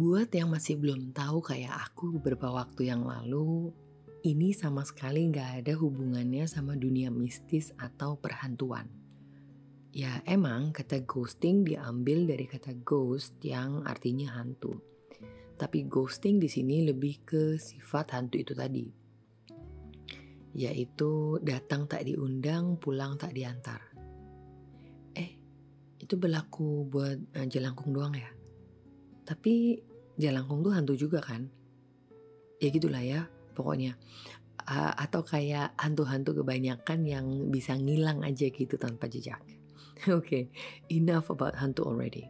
Buat yang masih belum tahu kayak aku beberapa waktu yang lalu, ini sama sekali nggak ada hubungannya sama dunia mistis atau perhantuan. Ya emang kata ghosting diambil dari kata ghost yang artinya hantu. Tapi ghosting di sini lebih ke sifat hantu itu tadi. Yaitu datang tak diundang, pulang tak diantar. Eh, itu berlaku buat uh, jelangkung doang ya? Tapi Jalangkung tuh hantu juga kan? Ya gitulah ya pokoknya. Uh, atau kayak hantu-hantu kebanyakan yang bisa ngilang aja gitu tanpa jejak. Oke, okay, enough about hantu already.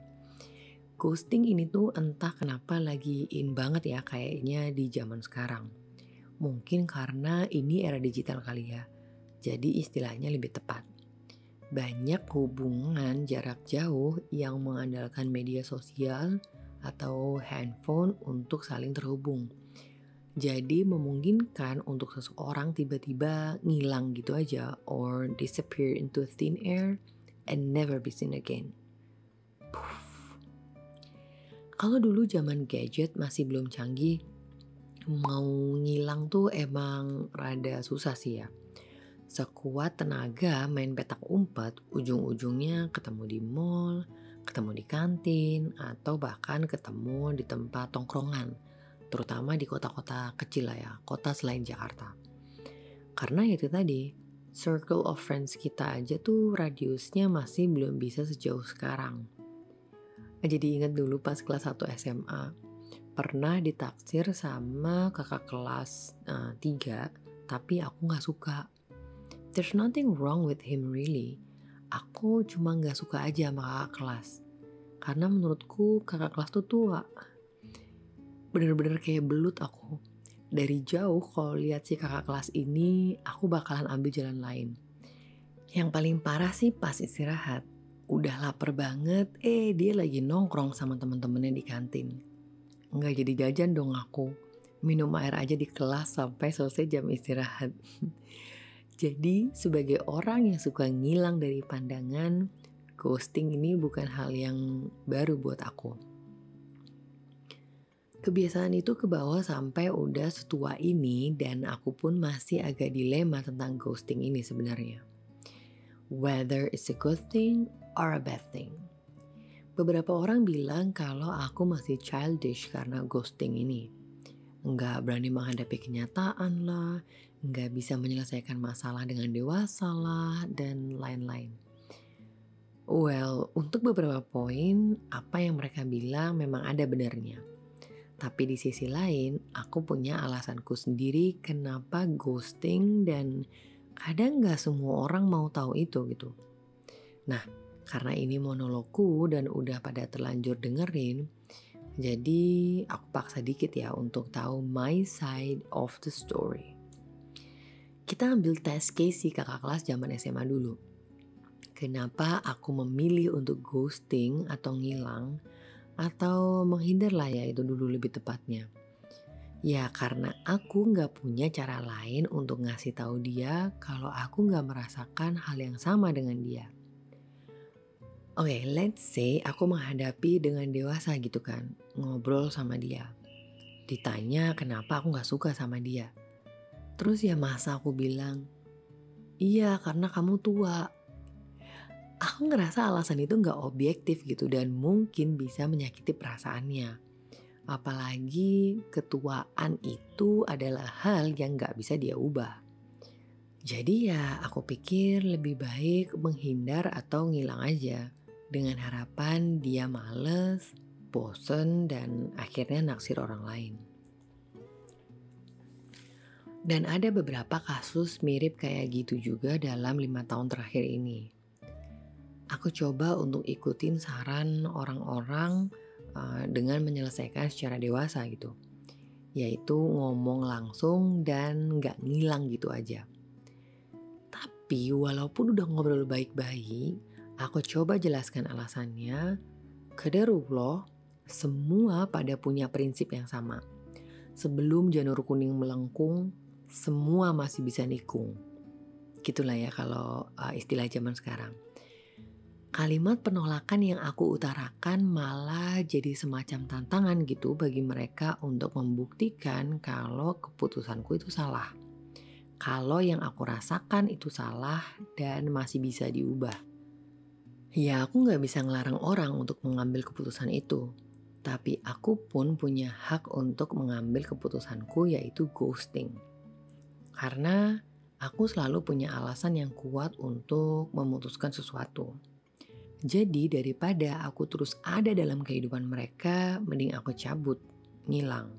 Ghosting ini tuh entah kenapa lagi in banget ya kayaknya di zaman sekarang. Mungkin karena ini era digital kali ya. Jadi istilahnya lebih tepat banyak hubungan jarak jauh yang mengandalkan media sosial atau handphone untuk saling terhubung. Jadi memungkinkan untuk seseorang tiba-tiba ngilang gitu aja or disappear into thin air and never be seen again. Puff. Kalau dulu zaman gadget masih belum canggih, mau ngilang tuh emang rada susah sih ya. Sekuat tenaga main petak umpet, ujung-ujungnya ketemu di mall, ketemu di kantin, atau bahkan ketemu di tempat tongkrongan, terutama di kota-kota kecil lah ya, kota selain Jakarta. Karena itu tadi, circle of friends kita aja tuh radiusnya masih belum bisa sejauh sekarang. Jadi ingat dulu pas kelas 1 SMA, pernah ditaksir sama kakak kelas uh, eh, 3, tapi aku gak suka. There's nothing wrong with him really, aku cuma nggak suka aja sama kakak kelas. Karena menurutku kakak kelas tuh tua. Bener-bener kayak belut aku. Dari jauh kalau lihat si kakak kelas ini, aku bakalan ambil jalan lain. Yang paling parah sih pas istirahat. Udah lapar banget, eh dia lagi nongkrong sama temen-temennya di kantin. Nggak jadi jajan dong aku. Minum air aja di kelas sampai selesai jam istirahat. Jadi, sebagai orang yang suka ngilang dari pandangan, ghosting ini bukan hal yang baru buat aku. Kebiasaan itu kebawa sampai udah setua ini dan aku pun masih agak dilema tentang ghosting ini sebenarnya. Whether it's a good thing or a bad thing. Beberapa orang bilang kalau aku masih childish karena ghosting ini. Nggak berani menghadapi kenyataan lah, nggak bisa menyelesaikan masalah dengan dewasa lah, dan lain-lain. Well, untuk beberapa poin, apa yang mereka bilang memang ada benarnya. Tapi di sisi lain, aku punya alasanku sendiri kenapa ghosting dan kadang nggak semua orang mau tahu itu gitu. Nah, karena ini monologku dan udah pada terlanjur dengerin, jadi aku paksa dikit ya untuk tahu my side of the story. Kita ambil tes Casey kakak kelas zaman SMA dulu. Kenapa aku memilih untuk ghosting atau ngilang atau menghindar lah ya itu dulu lebih tepatnya. Ya karena aku nggak punya cara lain untuk ngasih tahu dia kalau aku nggak merasakan hal yang sama dengan dia. Oke, okay, let's say aku menghadapi dengan dewasa gitu kan, ngobrol sama dia. Ditanya kenapa aku nggak suka sama dia. Terus ya masa aku bilang, iya karena kamu tua. Aku ngerasa alasan itu nggak objektif gitu dan mungkin bisa menyakiti perasaannya. Apalagi ketuaan itu adalah hal yang nggak bisa dia ubah. Jadi ya aku pikir lebih baik menghindar atau ngilang aja. Dengan harapan dia males, bosen, dan akhirnya naksir orang lain. Dan ada beberapa kasus mirip kayak gitu juga dalam lima tahun terakhir ini. Aku coba untuk ikutin saran orang-orang uh, dengan menyelesaikan secara dewasa gitu. Yaitu ngomong langsung dan nggak ngilang gitu aja. Tapi walaupun udah ngobrol baik-baik, aku coba jelaskan alasannya. Kederullah, semua pada punya prinsip yang sama. Sebelum janur kuning melengkung, semua masih bisa nikung. Gitulah ya kalau uh, istilah zaman sekarang. kalimat penolakan yang aku utarakan malah jadi semacam tantangan gitu bagi mereka untuk membuktikan kalau keputusanku itu salah. Kalau yang aku rasakan itu salah dan masih bisa diubah. Ya aku nggak bisa ngelarang orang untuk mengambil keputusan itu. Tapi aku pun punya hak untuk mengambil keputusanku yaitu ghosting. Karena aku selalu punya alasan yang kuat untuk memutuskan sesuatu jadi daripada aku terus ada dalam kehidupan mereka, mending aku cabut, ngilang.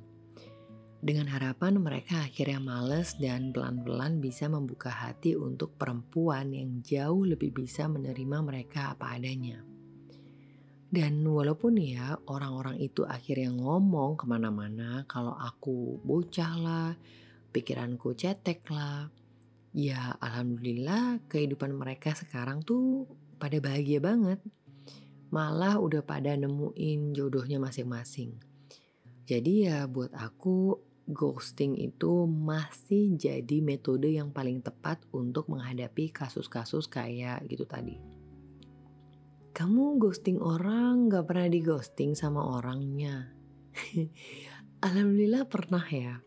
Dengan harapan mereka akhirnya males dan pelan-pelan bisa membuka hati untuk perempuan yang jauh lebih bisa menerima mereka apa adanya. Dan walaupun ya orang-orang itu akhirnya ngomong ke mana-mana kalau aku bocah lah, pikiranku cetek lah, ya alhamdulillah kehidupan mereka sekarang tuh pada bahagia banget. Malah udah pada nemuin jodohnya masing-masing. Jadi ya buat aku ghosting itu masih jadi metode yang paling tepat untuk menghadapi kasus-kasus kayak gitu tadi. Kamu ghosting orang gak pernah di ghosting sama orangnya. Alhamdulillah pernah ya.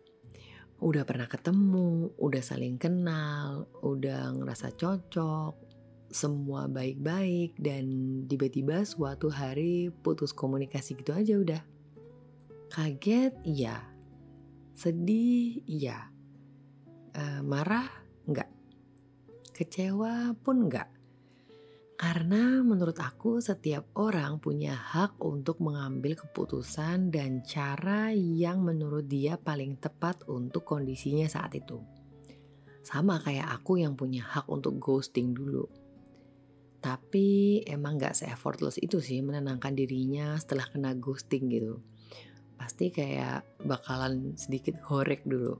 Udah pernah ketemu, udah saling kenal, udah ngerasa cocok, semua baik-baik dan tiba-tiba suatu hari putus komunikasi gitu aja udah. Kaget iya. Sedih iya. Uh, marah enggak. Kecewa pun enggak. Karena menurut aku setiap orang punya hak untuk mengambil keputusan dan cara yang menurut dia paling tepat untuk kondisinya saat itu. Sama kayak aku yang punya hak untuk ghosting dulu tapi emang gak se-effortless itu sih menenangkan dirinya setelah kena ghosting gitu. Pasti kayak bakalan sedikit horek dulu.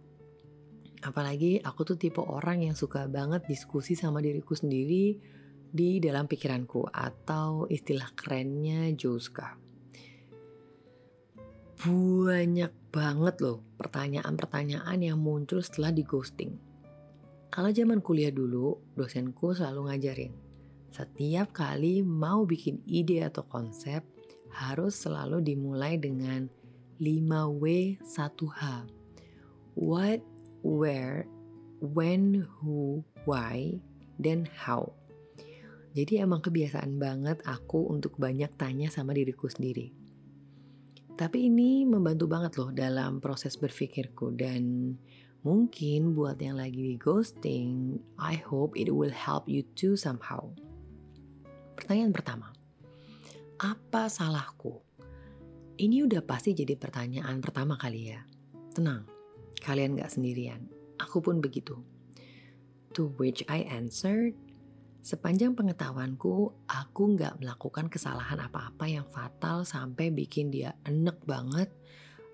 Apalagi aku tuh tipe orang yang suka banget diskusi sama diriku sendiri di dalam pikiranku atau istilah kerennya Joska. Banyak banget loh pertanyaan-pertanyaan yang muncul setelah di ghosting. Kalau zaman kuliah dulu, dosenku selalu ngajarin, setiap kali mau bikin ide atau konsep harus selalu dimulai dengan 5W 1H. What, where, when, who, why, dan how. Jadi emang kebiasaan banget aku untuk banyak tanya sama diriku sendiri. Tapi ini membantu banget loh dalam proses berpikirku dan mungkin buat yang lagi di ghosting, I hope it will help you too somehow. Pertanyaan pertama, apa salahku? Ini udah pasti jadi pertanyaan pertama kali ya. Tenang, kalian gak sendirian. Aku pun begitu. To which I answered, sepanjang pengetahuanku, aku gak melakukan kesalahan apa-apa yang fatal sampai bikin dia enek banget,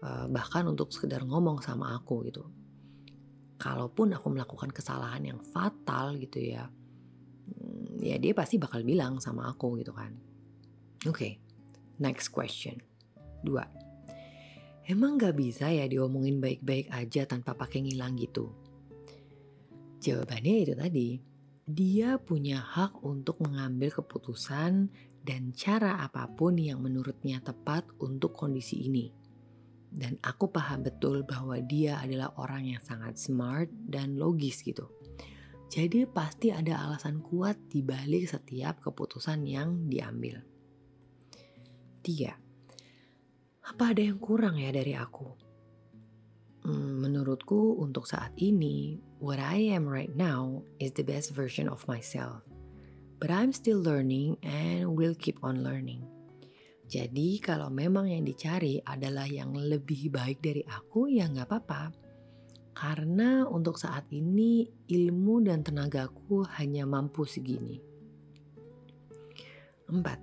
eh, bahkan untuk sekedar ngomong sama aku gitu. Kalaupun aku melakukan kesalahan yang fatal gitu ya, ya dia pasti bakal bilang sama aku gitu kan. Oke, okay, next question. Dua, emang gak bisa ya diomongin baik-baik aja tanpa pakai ngilang gitu? Jawabannya itu tadi, dia punya hak untuk mengambil keputusan dan cara apa pun yang menurutnya tepat untuk kondisi ini. Dan aku paham betul bahwa dia adalah orang yang sangat smart dan logis gitu. Jadi pasti ada alasan kuat di balik setiap keputusan yang diambil. Tiga, apa ada yang kurang ya dari aku? Hmm, menurutku untuk saat ini, what I am right now is the best version of myself. But I'm still learning and will keep on learning. Jadi kalau memang yang dicari adalah yang lebih baik dari aku, ya nggak apa-apa karena untuk saat ini ilmu dan tenagaku hanya mampu segini. Empat,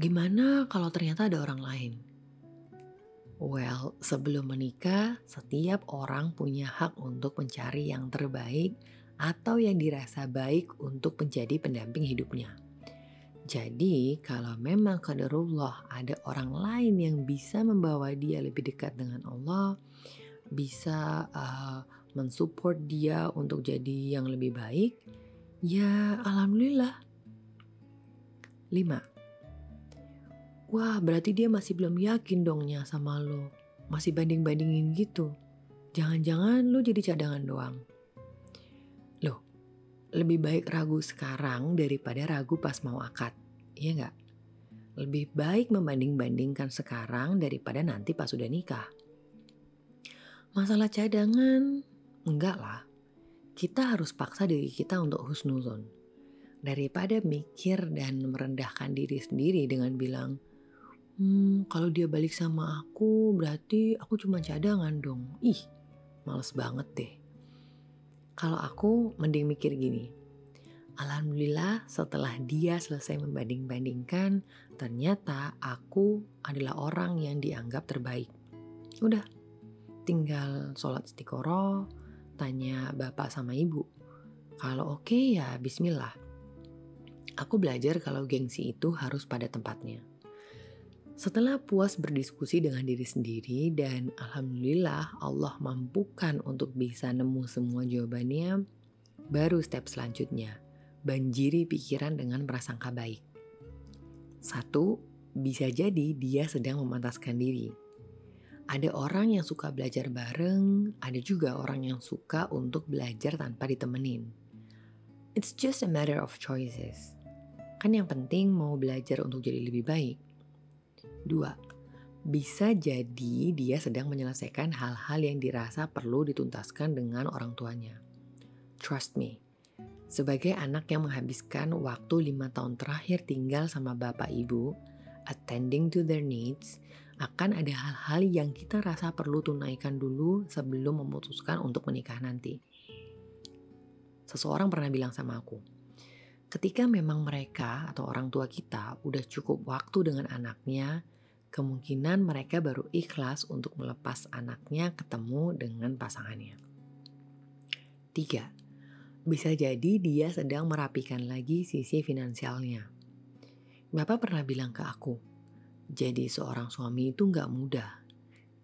gimana kalau ternyata ada orang lain? Well, sebelum menikah, setiap orang punya hak untuk mencari yang terbaik atau yang dirasa baik untuk menjadi pendamping hidupnya. Jadi, kalau memang kaderullah ada orang lain yang bisa membawa dia lebih dekat dengan Allah, bisa uh, mensupport dia untuk jadi yang lebih baik, ya alhamdulillah. 5. Wah, berarti dia masih belum yakin dongnya sama lo. Masih banding-bandingin gitu. Jangan-jangan lo jadi cadangan doang. Loh, lebih baik ragu sekarang daripada ragu pas mau akad. Iya nggak? Lebih baik membanding-bandingkan sekarang daripada nanti pas sudah nikah. Masalah cadangan, enggak lah. Kita harus paksa diri kita untuk husnuzon daripada mikir dan merendahkan diri sendiri dengan bilang, hmm, kalau dia balik sama aku berarti aku cuma cadangan dong. Ih, males banget deh. Kalau aku mending mikir gini, Alhamdulillah setelah dia selesai membanding-bandingkan, ternyata aku adalah orang yang dianggap terbaik. Udah, tinggal sholat istiqoroh, tanya bapak sama ibu. Kalau oke okay, ya bismillah. Aku belajar kalau gengsi itu harus pada tempatnya. Setelah puas berdiskusi dengan diri sendiri dan alhamdulillah Allah mampukan untuk bisa nemu semua jawabannya, baru step selanjutnya, banjiri pikiran dengan prasangka baik. Satu, bisa jadi dia sedang memantaskan diri. Ada orang yang suka belajar bareng, ada juga orang yang suka untuk belajar tanpa ditemenin. It's just a matter of choices. Kan yang penting mau belajar untuk jadi lebih baik. Dua, bisa jadi dia sedang menyelesaikan hal-hal yang dirasa perlu dituntaskan dengan orang tuanya. Trust me, sebagai anak yang menghabiskan waktu lima tahun terakhir tinggal sama bapak ibu, attending to their needs, akan ada hal-hal yang kita rasa perlu tunaikan dulu sebelum memutuskan untuk menikah nanti. Seseorang pernah bilang sama aku, Ketika memang mereka atau orang tua kita udah cukup waktu dengan anaknya, kemungkinan mereka baru ikhlas untuk melepas anaknya ketemu dengan pasangannya. Tiga, bisa jadi dia sedang merapikan lagi sisi finansialnya. Bapak pernah bilang ke aku, jadi seorang suami itu nggak mudah.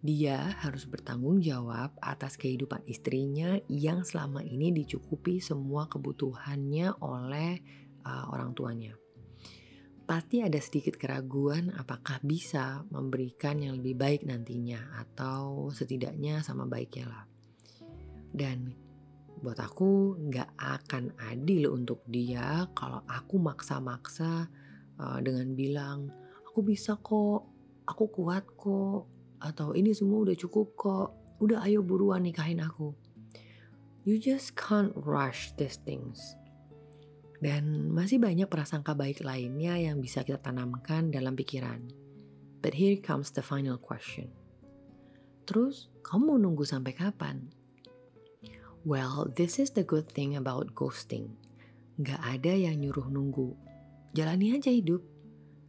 Dia harus bertanggung jawab atas kehidupan istrinya yang selama ini dicukupi semua kebutuhannya oleh uh, orang tuanya. Pasti ada sedikit keraguan apakah bisa memberikan yang lebih baik nantinya atau setidaknya sama baiknya lah. Dan buat aku nggak akan adil untuk dia kalau aku maksa-maksa uh, dengan bilang aku bisa kok, aku kuat kok, atau ini semua udah cukup kok. Udah ayo buruan nikahin aku. You just can't rush these things. Dan masih banyak prasangka baik lainnya yang bisa kita tanamkan dalam pikiran. But here comes the final question. Terus, kamu mau nunggu sampai kapan? Well, this is the good thing about ghosting. Gak ada yang nyuruh nunggu. Jalani aja hidup.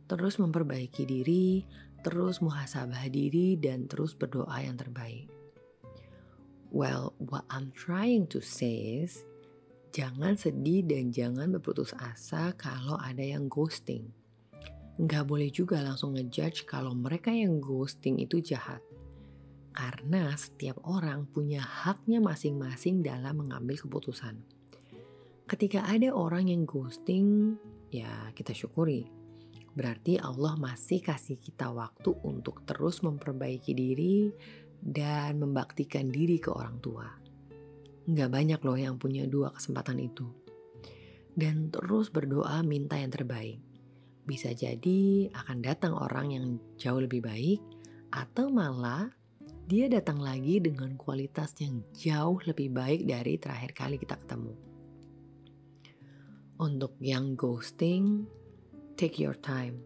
Terus memperbaiki diri, terus muhasabah diri dan terus berdoa yang terbaik. Well, what I'm trying to say is, jangan sedih dan jangan berputus asa kalau ada yang ghosting. Nggak boleh juga langsung ngejudge kalau mereka yang ghosting itu jahat. Karena setiap orang punya haknya masing-masing dalam mengambil keputusan. Ketika ada orang yang ghosting, ya kita syukuri Berarti Allah masih kasih kita waktu untuk terus memperbaiki diri dan membaktikan diri ke orang tua. Nggak banyak loh yang punya dua kesempatan itu. Dan terus berdoa minta yang terbaik. Bisa jadi akan datang orang yang jauh lebih baik atau malah dia datang lagi dengan kualitas yang jauh lebih baik dari terakhir kali kita ketemu. Untuk yang ghosting, Take your time.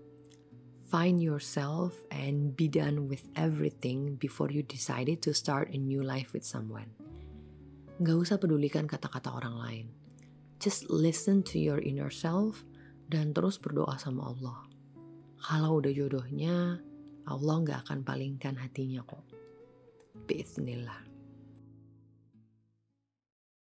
Find yourself and be done with everything before you decided to start a new life with someone. Gak usah pedulikan kata-kata orang lain. Just listen to your inner self dan terus berdoa sama Allah. Kalau udah jodohnya, Allah gak akan palingkan hatinya kok. Bismillah.